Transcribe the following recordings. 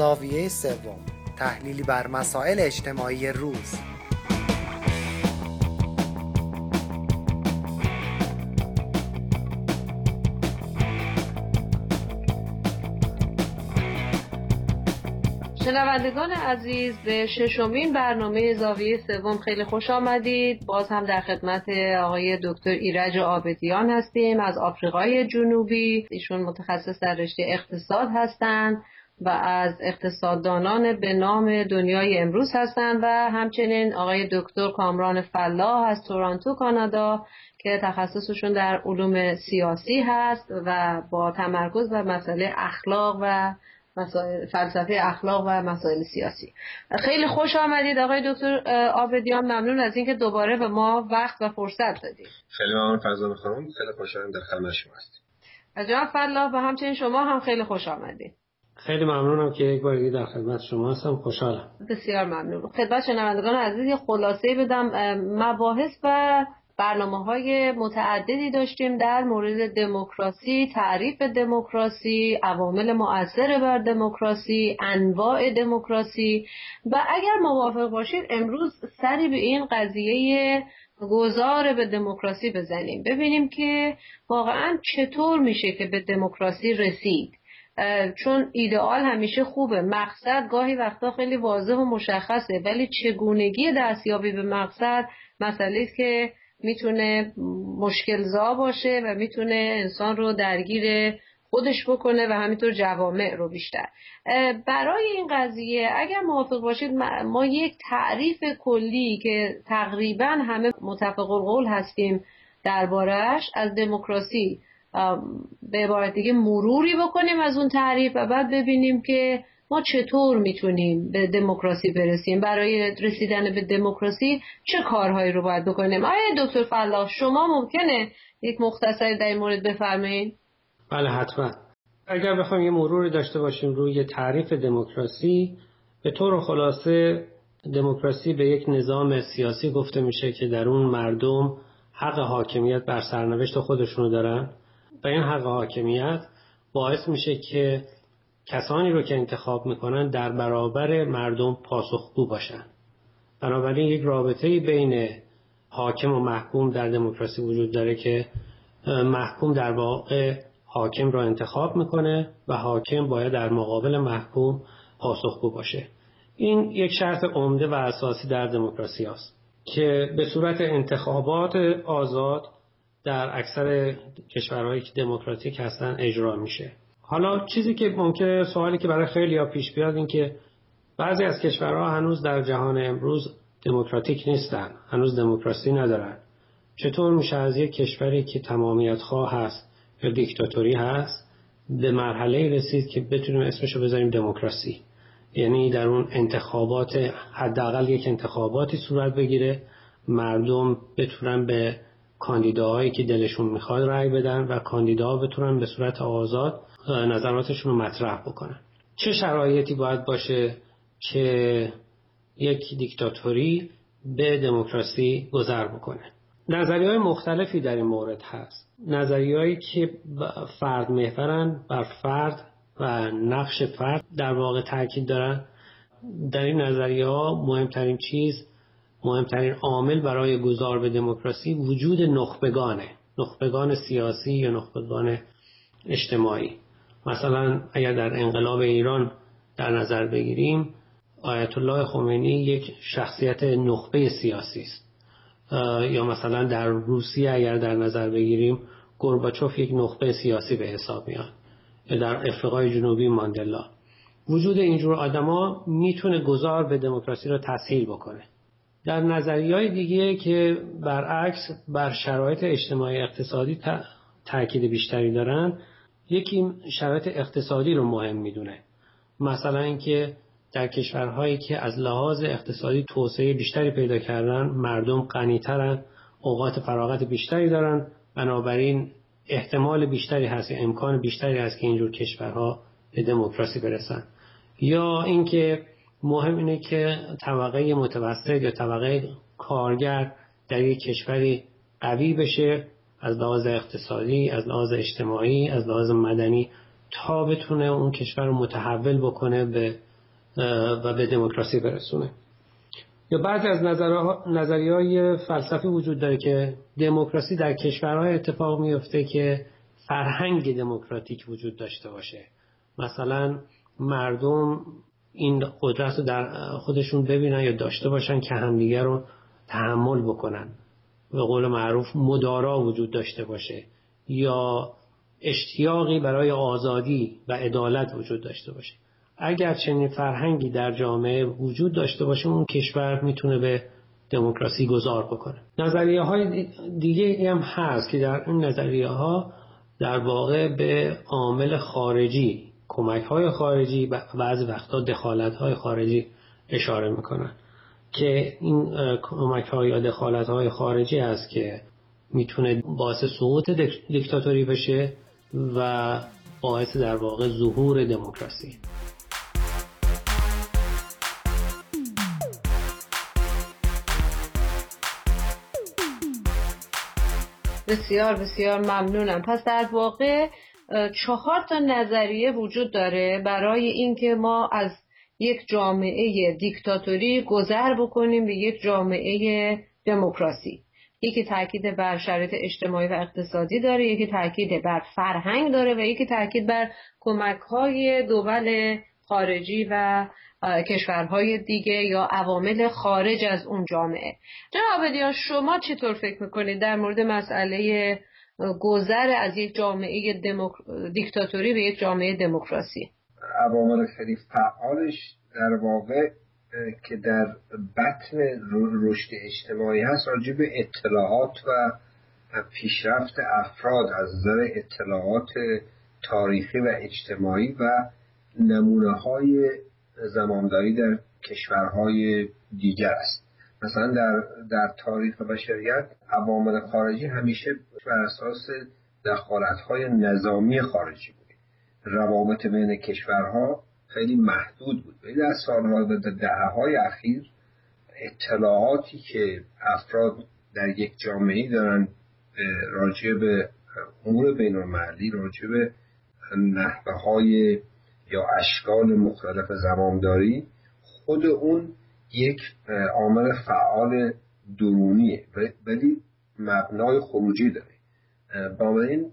زاویه سوم. تحلیلی بر مسائل اجتماعی روز. شنوندگان عزیز به ششمین برنامه زاویه سوم خیلی خوش آمدید. باز هم در خدمت آقای دکتر ایرج آبدیان هستیم از آفریقای جنوبی. ایشون متخصص در رشته اقتصاد هستند. و از اقتصاددانان به نام دنیای امروز هستند و همچنین آقای دکتر کامران فلاح از تورانتو کانادا که تخصصشون در علوم سیاسی هست و با تمرکز بر مسئله اخلاق و مسائل فلسفه اخلاق و مسائل سیاسی. خیلی خوش آمدید آقای دکتر آبدیان. ممنون از اینکه دوباره به ما وقت و فرصت دادید. خیلی ممنون فرزان خانم خیلی خوشحالم در خدمت شما هستیم. از جناب فلاح و همچنین شما هم خیلی خوش آمدید. خیلی ممنونم که یک بار دیگه در خدمت شما هستم. خوشحالم. بسیار ممنون. خدمت شنوندگان عزیز یه خلاصه بدم. مباحث و برنامه های متعددی داشتیم در مورد دموکراسی، تعریف دموکراسی، عوامل مؤثر بر دموکراسی، انواع دموکراسی. و اگر موافق باشید امروز سری به این قضیه گذار به دموکراسی بزنیم. ببینیم که واقعا چطور میشه که به دموکراسی رسید. چون ایدئال همیشه خوبه. مقصد گاهی وقتا خیلی واضح و مشخصه ولی چگونگی دستیابی به مقصد مسئله است که می‌تونه مشکل زا باشه و می‌تونه انسان رو درگیر خودش بکنه و همینطور جوامع رو بیشتر. برای این قضیه اگر موافق باشید ما یک تعریف کلی که تقریبا همه متفق القول هستیم دربارهش از دموکراسی به عبارت دیگه مروری بکنیم از اون تعریف و بعد ببینیم که ما چطور می‌تونیم به دموکراسی برسیم. برای رسیدن به دموکراسی چه کارهایی رو باید بکنیم؟ آیا دکتر فلاح شما ممکنه یک مختصری در این مورد بفرمایید؟ بله حتما. اگر بخوایم یه مروری داشته باشیم روی تعریف دموکراسی به طور خلاصه دموکراسی به یک نظام سیاسی گفته میشه که در اون مردم حق حاکمیت بر سرنوشت خودشونو دارن. و این حق حاکمیت باعث میشه که کسانی رو که انتخاب می‌کنن در برابر مردم پاسخگو باشن. بنابراین یک رابطه بین حاکم و محکوم در دموکراسی وجود داره که محکوم در واقع حاکم را انتخاب می‌کنه و حاکم باید در مقابل محکوم پاسخگو باشه. این یک شرط عمده و اساسی در دموکراسی است که به صورت انتخابات آزاد در اکثر کشورهایی که دموکراتیک هستن اجرا میشه. حالا چیزی که ممکنه سوالی که برای خیلی ها پیش بیاد این که بعضی از کشورها هنوز در جهان امروز دموکراتیک نیستن هنوز دموکراسی ندارن. چطور میشه از یک کشوری که تمامیت خواه هست یا دیکتاتوری هست به مرحله رسید که بتونیم اسمشو بذاریم دموکراسی؟ یعنی در اون انتخابات حداقل یک انتخاباتی صورت بگیره مردم بتونن به کاندیداهایی که دلشون می‌خواد رأی بدن و کاندیداها بتونن به صورت آزاد نظراتشون رو مطرح بکنن. چه شرایطی باید باشه که یک دیکتاتوری به دموکراسی گذر بکنه؟ نظری های مختلفی در این مورد هست. نظریهایی که فرد محورن بر فرد و نقش فرد در واقع تاکید دارن. در این نظریه ها مهمترین چیز مهمترین عامل برای گذار به دموکراسی وجود نخبگانه نخبگان سیاسی یا نخبگان اجتماعی. مثلا اگر در انقلاب ایران در نظر بگیریم آیت الله خمینی یک شخصیت نخبه سیاسی است. یا مثلا در روسیه اگر در نظر بگیریم گورباچوف یک نخبه سیاسی به حساب میاد. یا در افریقای جنوبی ماندلا. وجود اینجور آدما می‌تونه گذار به دموکراسی را تسهیل بکنه. در نظریه های دیگه که برعکس بر شرایط اجتماعی اقتصادی تاکید بیشتری دارن یکی شرایط اقتصادی رو مهم می‌دونه. مثلا اینکه در کشورهایی که از لحاظ اقتصادی توسعه بیشتری پیدا کردن مردم غنیترن اوقات فراغت بیشتری دارن بنابراین احتمال بیشتری هست امکان بیشتری هست که اینجور کشورها به دموکراسی برسن. یا اینکه مهم اینه که طبقه متوسط یا طبقه کارگر در یک کشوری قوی بشه از لحاظ اقتصادی از لحاظ اجتماعی از لحاظ مدنی تا بتونه اون کشور رو متحول بکنه به و به دموکراسی برسونه. یا بعضی از نظریه های فلسفی وجود داره که دموکراسی در کشورهای اتفاق میفته که فرهنگ دموکراتیک وجود داشته باشه. مثلا مردم این قدرت رو در خودشون ببینن یا داشته باشن که همدیگه رو تحمل بکنن. به قول معروف مدارا وجود داشته باشه یا اشتیاقی برای آزادی و عدالت وجود داشته باشه. اگر چنین فرهنگی در جامعه وجود داشته باشه اون کشور می‌تونه به دموکراسی گذار بکنه. نظریه های دیگه هم هست که در این نظریه ها در واقع به عامل خارجی کمک های خارجی و بعضی وقتا دخالت های خارجی اشاره می‌کنن که این کمک های یا دخالت های خارجی است که می‌تونه باعث سقوط دیکتاتوری بشه و باعث در واقع ظهور دموکراسی. بسیار بسیار ممنونم. پس در واقع چهار تا نظریه وجود داره برای اینکه ما از یک جامعه دیکتاتوری گذر بکنیم به یک جامعه دموکراسی. یکی تاکید بر شرایط اجتماعی و اقتصادی داره یکی تاکید بر فرهنگ داره و یکی تاکید بر کمک های دول خارجی و کشورهای دیگه یا عوامل خارج از اون جامعه. جناب شما چطور فکر می‌کنید در مورد مسئله گذر از یک جامعه. دیکتاتوری به یک جامعه دموکراسی عوامل خیلی فعالش در واقع که در بطن رشد اجتماعی هست راجع به اطلاعات و پیشرفت افراد از نظر اطلاعات تاریخی و اجتماعی و نمونه های زمانداری در کشورهای دیگر است مثلا در, در تاریخ بشریت عوامل خارجی همیشه بر اساس دخالت های نظامی خارجی بود روابط بین کشورها خیلی محدود بود. ولی در سالها و دهه های اخیر اطلاعاتی که افراد در یک جامعه دارن راجع به امور بین المللی راجع به نحوه های یا اشکال مختلف زمانداری خود اون یک عامل فعال درونیه. ولی مبنای خروجی داره. بنابراین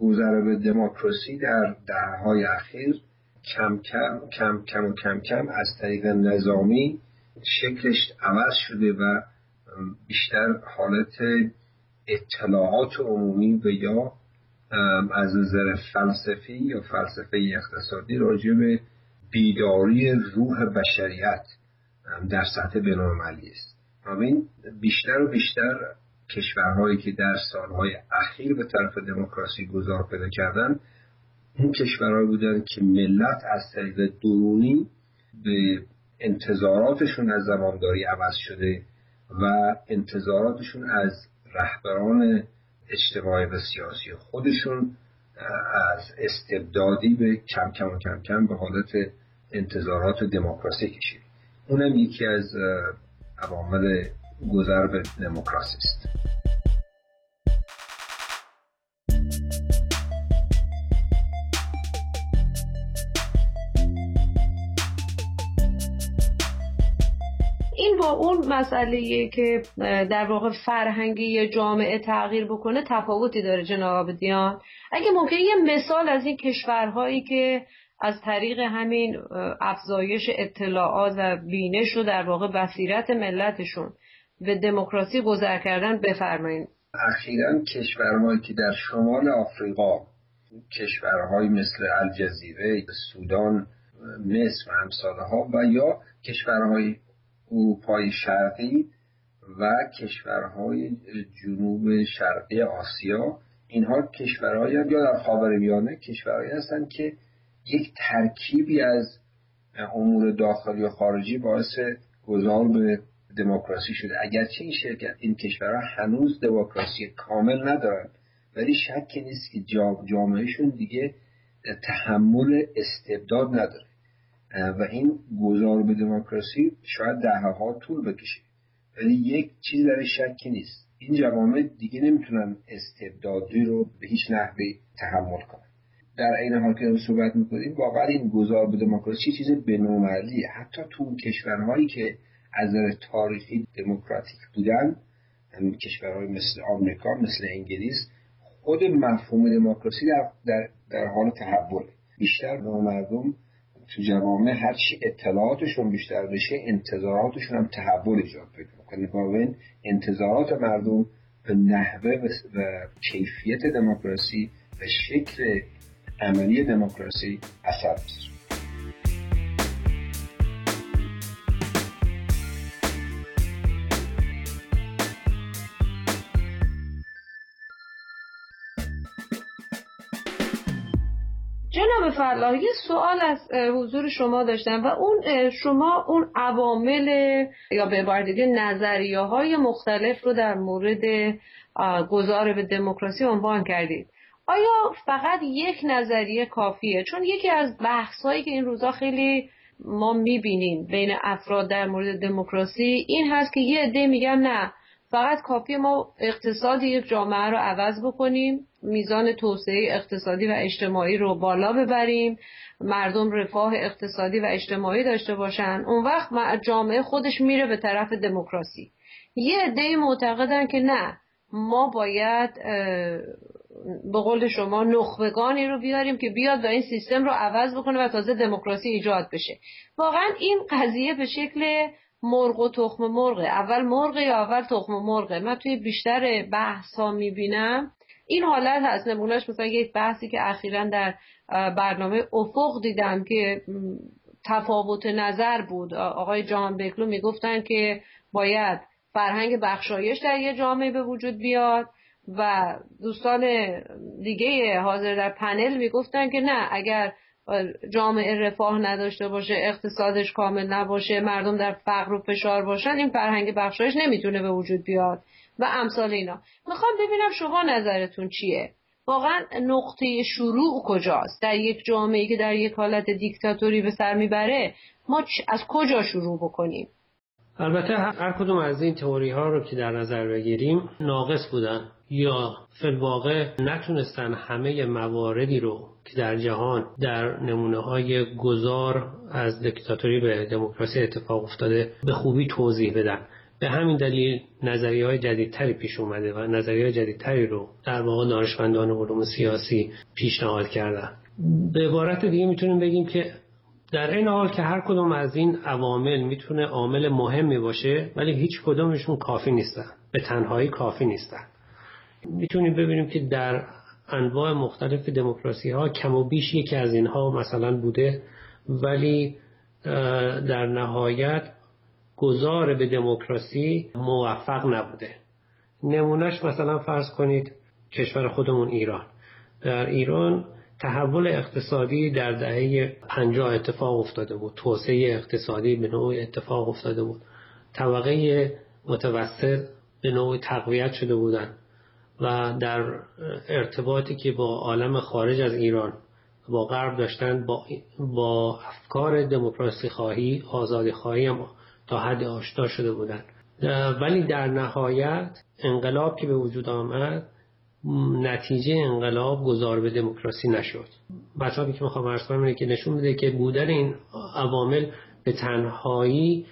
گذر به دموکراسی در دههای اخیر کم کم کم کم و کم کم از طریق نظامی شکلش عوض شده و بیشتر حالت اطلاعات عمومی و یا از نظر فلسفی یا فلسفه اقتصادی راجع به بیداری روح بشریت در سطح بینالمللی است. همین بیشتر و بیشتر کشورهایی که در سالهای اخیر به طرف دموکراسی گذار پیدا کردن اون کشورهایی بودن که ملت از طریق درونی به انتظاراتشون از زمانداری عوض شده و انتظاراتشون از رهبران اجتماعی و سیاسی خودشون از استبدادی به کم کم و کم کم به حالت انتظارات دموکراسی کشید اونم یکی از عوامل گذر به دموکراسی است. این با اون مسئله که در واقع فرهنگی جامعه تغییر بکنه تفاوتی داره جناب دیان اگه ممکن یه مثال از این کشورهایی که از طریق همین افزایش اطلاعات و بینش و در واقع بصیرت ملتشون به دموکراسی گذر کردن بفرمایید اخیرا کشورهایی که در شمال آفریقا کشورهایی مثل الجزیره سودان مصر و همساله و یا کشورهای اروپای شرقی و کشورهای جنوب شرقی آسیا اینها کشورهایی یا در خاورمیانه کشورهایی هستند که یک ترکیبی از امور داخلی و خارجی باعث گذار به دموکراسی شده. اگرچه این شرکت این کشورها هنوز دموکراسی کامل ندارن ولی شکی نیست که جامعهشون دیگه تحمل استبداد نداره. و این گذار به دموکراسی شاید دهه ها طول بکشه. ولی یک چیز در شکی نیست. این جوامع دیگه نمی‌تونن استبدادی رو به هیچ نحوی تحمل کنن. در این حال که صحبت می‌کنیم واقعا این گذار به دموکراسی چیز بنومردیه حتی تو کشورهایی که از تاریخی دموکراتیک بودن کشورهای مثل آمریکا مثل انگلیس خود مفهوم دموکراسی در, در, در حال تحول. بیشتر به مردم تو جوامع هرچی اطلاعاتشون بیشتر بشه انتظاراتشون هم تحول ایجاد پیدا می‌کنه. انتظارات مردم به نحوه و کیفیت دموکراسی و شکل عملی دموکراسی اثر بذاره جناب فلاح یه سوال از حضور شما داشتم و اون شما اون عوامل یا به عبارت دیگه نظریه های مختلف رو در مورد گذار به دموکراسی عنوان کردید. آیا فقط یک نظریه کافیه؟ چون یکی از بحث هایی که این روزا خیلی ما می‌بینیم بین افراد در مورد دموکراسی این هست که یه عده میگن نه فقط کافی ما اقتصاد یک جامعه رو عوض بکنیم میزان توسعه اقتصادی و اجتماعی رو بالا ببریم مردم رفاه اقتصادی و اجتماعی داشته باشن. اون وقت جامعه خودش میره به طرف دموکراسی. یه عده معتقدن که نه ما باید به قول شما نخبگانی رو بیاریم که بیاد و این سیستم رو عوض بکنه و تازه دموکراسی ایجاد بشه. واقعا این قضیه به شکل مرغ و تخم مرغه. اول مرغه یا اول تخم مرغه؟ من توی بیشتر بحث ها می‌بینم. این حالت هست. نمونهش مثلا یک بحثی که اخیرا در برنامه افق دیدم که تفاوت نظر بود. آقای جهان بکلو می‌گفتن که باید فرهنگ بخشایش در یه جامعه به وجود بیاد. و دوستان دیگه حاضر در پنل می‌گفتن که نه اگر جامعه رفاه نداشته باشه اقتصادش کامل نباشه مردم در فقر و فشار باشن این فرهنگ بخشایش نمی‌تونه به وجود بیاد و امثال اینا. می‌خوام ببینم شما نظرتون چیه؟ واقعا نقطه شروع کجاست؟ در یک جامعه که در یک حالت دیکتاتوری به سر می‌بره ما از کجا شروع بکنیم؟ البته هر کدوم از این تئوری ها رو که در نظر بگیریم ناقص بودن یا فلواقع نتونستن همه مواردی رو که در جهان در نمونه های گذار از دیکتاتوری به دموکراسی اتفاق افتاده به خوبی توضیح بدن. به همین دلیل نظریه های جدیدتری پیش اومده و نظریه های جدیدتری رو در واقع دانشمندان علوم سیاسی پیشنهاد کردن. به عبارت دیگه می‌تونیم بگیم که در این حال که هر کدوم از این عوامل می‌تونه عامل مهمی باشه ولی هیچ کدومشون کافی نیستن. به تنهایی کافی نیستن. می‌تونیم ببینیم که در انواع مختلف دموکراسی ها کم و بیش یکی از اینها مثلا بوده ولی در نهایت گذار به دموکراسی موفق نبوده. نمونهش مثلا فرض کنید کشور خودمون ایران. در ایران تحول اقتصادی در دهه پنجاه اتفاق افتاده بود. توسعه اقتصادی به نوع اتفاق افتاده بود. طبقه متوسط به نوع تقویت شده بودند و در ارتباطی که با عالم خارج از ایران با غرب داشتن با, با افکار دموکراسی خواهی آزادی خواهی هم تا حد آشنا شده بودند. ولی در نهایت انقلاب که به وجود آمد نتیجه انقلاب گذار به دموکراسی نشد. مطلبی که می‌خوام ارز کنم اینه که نشون میده که بودن این عوامل به تنهایی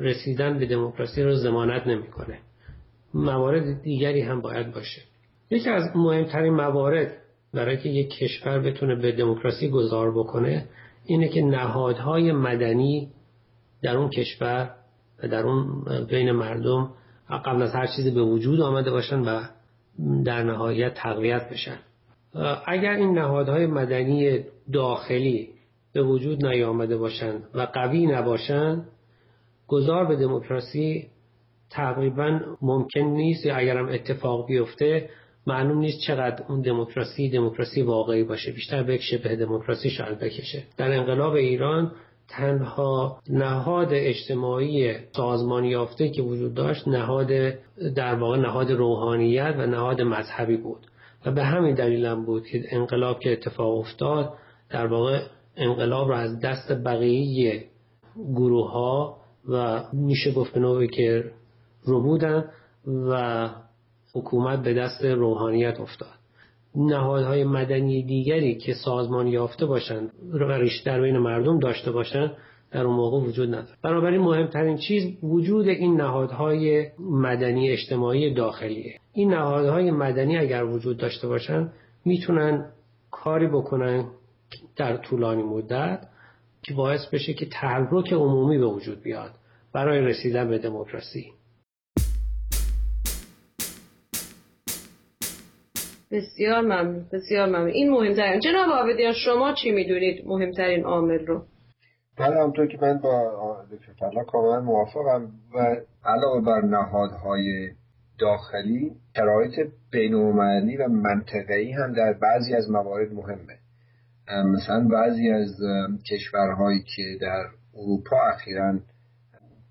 رسیدن به دموکراسی رو ضمانت نمی‌کنه. موارد دیگری هم باید باشه. یکی از مهمترین موارد برای که یک کشور بتونه به دموکراسی گذار بکنه اینه که نهادهای مدنی در اون کشور و در اون بین مردم قبل از هر چیزی به وجود آمده باشن و در نهایت تقویت بشن. اگر این نهادهای مدنی داخلی به وجود نیامده باشند و قوی نباشند گذار به دموکراسی تقریبا ممکن نیست یا اگرم اتفاق بیفته معلوم نیست چقدر اون دموکراسی دموکراسی واقعی باشه. بیشتر به شبه دموکراسی شاید بکشه. در انقلاب ایران تنها نهاد اجتماعی سازمانی یافته که وجود داشت نهاد در واقع نهاد روحانیت و نهاد مذهبی بود. و به همین دلیل هم بود که انقلاب که اتفاق افتاد در واقع انقلاب را از دست بقیه گروه ها و میشه گفت به نوعی که رو بودن و حکومت به دست روحانیت افتاد. نهادهای مدنی دیگری که سازمان یافته باشند ریش در بین مردم داشته باشند در اون موقع وجود نداره. بنابراین مهمترین چیز وجود این نهادهای مدنی اجتماعی داخلیه. این نهادهای مدنی اگر وجود داشته باشن می‌تونن کاری بکنن در طولانی مدت که باعث بشه که تحرک عمومی به وجود بیاد برای رسیدن به دموکراسی. بسیار ممنون بسیار ممنون. این مهمترین جناب آبدیان شما چی می‌دونید مهمترین عامل رو؟ بله همطور که من با دکتر فضلا کاملا موافقم و علاوه بر نهادهای داخلی شرایط بینالمللی و منطقه‌ای هم در بعضی از موارد مهمه. مثلا بعضی از کشورهایی که در اروپا اخیرا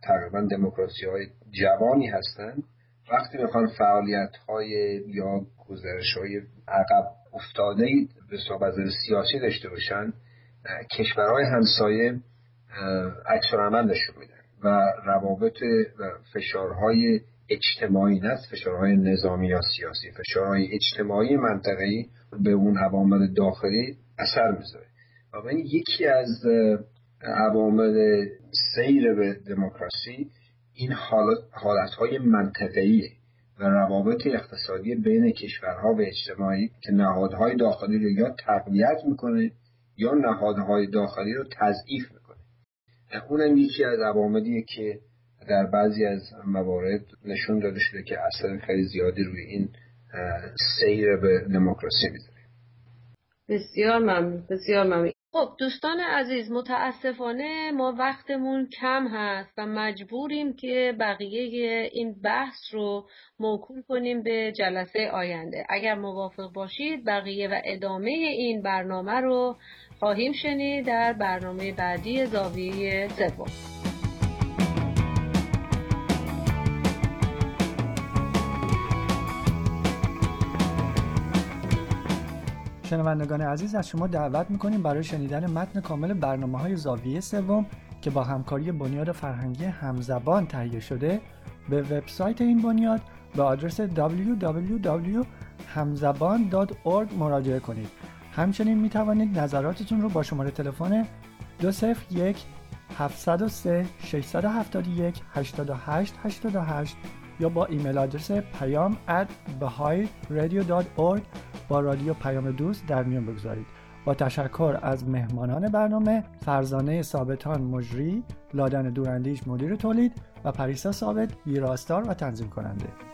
تقریبا دموکراسی های جوانی هستند وقتی می‌خوان فعالیت های یا گزارش های عقب افتاده به صحبت سیاسی داشته باشن کشورهای همسایه عکس عمل نشون میدن و روابط و فشارهای اجتماعی نه فشارهای نظامی یا سیاسی فشارهای اجتماعی منطقه‌ای به اون عوامل داخلی اثر می‌ذاره. و این یکی از عوامل سیر به دموکراسی این حالت حالتهای منطقه‌ایه و روابط اقتصادی بین کشورها و اجتماعی که نهادهای داخلی رو یا تقویت می‌کنه یا نهادهای داخلی رو تضعیف می‌کنه. اونم یکی از عواملیه که در بعضی از موارد نشون داده شده که اثر خیلی زیادی روی این سیر به دموکراسی می‌ذاره. بسیار ممنون. بسیار ممنون. خب دوستان عزیز متاسفانه ما وقتمون کم هست و مجبوریم که بقیه این بحث رو موکول کنیم به جلسه آینده. اگر موافق باشید بقیه و ادامه این برنامه رو خواهیم شنید در برنامه بعدی زاویه سوم. شنوندگان عزیز از شما دعوت می‌کنیم برای شنیدن متن کامل برنامه های زاویه سوم که با همکاری بنیاد فرهنگی همزبان تهیه شده به وبسایت این بنیاد به آدرس www.hamzaban.org مراجعه کنید. همچنین می توانید نظراتتون رو با شماره تلفن 201 703 671 88 88 یا با ایمیل آدرس پیام at با رادیو پیام دوست در میان بگذارید. با تشکر از مهمانان برنامه فرزانه ثابتان مجری لادن دوراندیش مدیر تولید و پریسا ثابت ویراستار و تنظیم کننده.